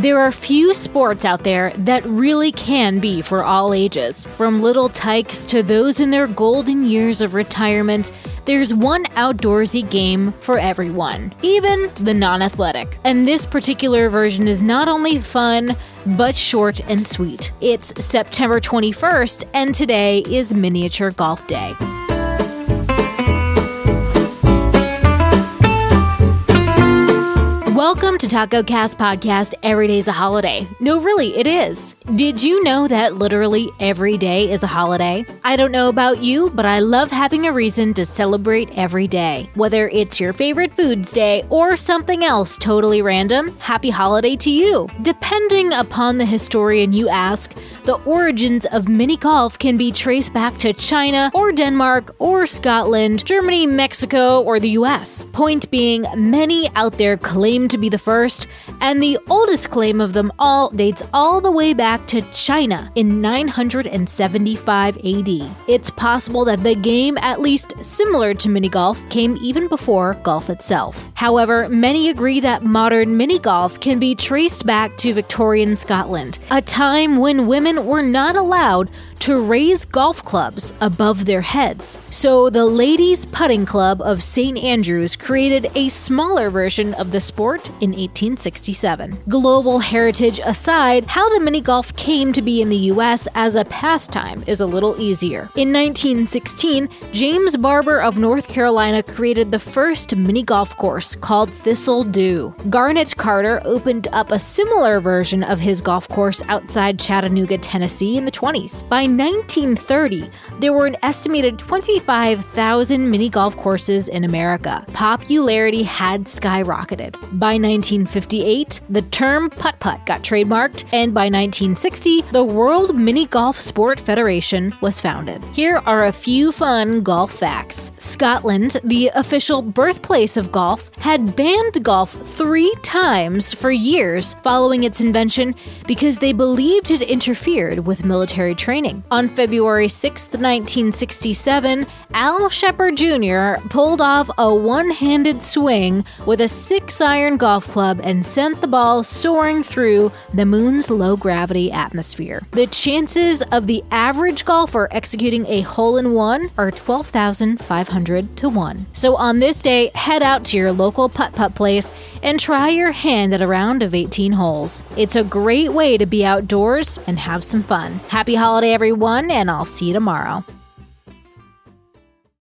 There are few sports out there that really can be for all ages. From little tykes to those in their golden years of retirement, there's one outdoorsy game for everyone, even the non athletic. And this particular version is not only fun, but short and sweet. It's September 21st, and today is Miniature Golf Day. Welcome to Taco Cast Podcast Every Day's a Holiday. No, really, it is. Did you know that literally every day is a holiday? I don't know about you, but I love having a reason to celebrate every day. Whether it's your favorite foods day or something else totally random, happy holiday to you. Depending upon the historian you ask, the origins of mini golf can be traced back to China or Denmark or Scotland, Germany, Mexico, or the US. Point being, many out there claim to be the first, and the oldest claim of them all dates all the way back to China in 975 AD. It's possible that the game, at least similar to mini golf, came even before golf itself. However, many agree that modern mini golf can be traced back to Victorian Scotland, a time when women were not allowed to raise golf clubs above their heads. So the Ladies Putting Club of St. Andrews created a smaller version of the sport in 1867. Global heritage aside, how the mini golf came to be in the US as a pastime is a little easier. In 1916, James Barber of North Carolina created the first mini golf course called Thistle Dhu. Garnet Carter opened up a similar version of his golf course outside Chattanooga, Tennessee in the 20s. By 1930, there were an estimated 25,000 mini golf courses in America. Popularity had skyrocketed. By 1958, the term putt putt got trademarked, and by 1960, the World Mini Golf Sport Federation was founded. Here are a few fun golf facts Scotland, the official birthplace of golf, had banned golf three times for years following its invention because they believed it interfered with military training. On February 6, 1967, Al Shepard Jr. pulled off a one handed swing with a six iron golf club and sent the ball soaring through the moon's low gravity atmosphere. The chances of the average golfer executing a hole in one are 12,500 to 1. So on this day, head out to your local putt putt place and try your hand at a round of 18 holes. It's a great way to be outdoors and have some fun. Happy holiday, everyone, and I'll see you tomorrow.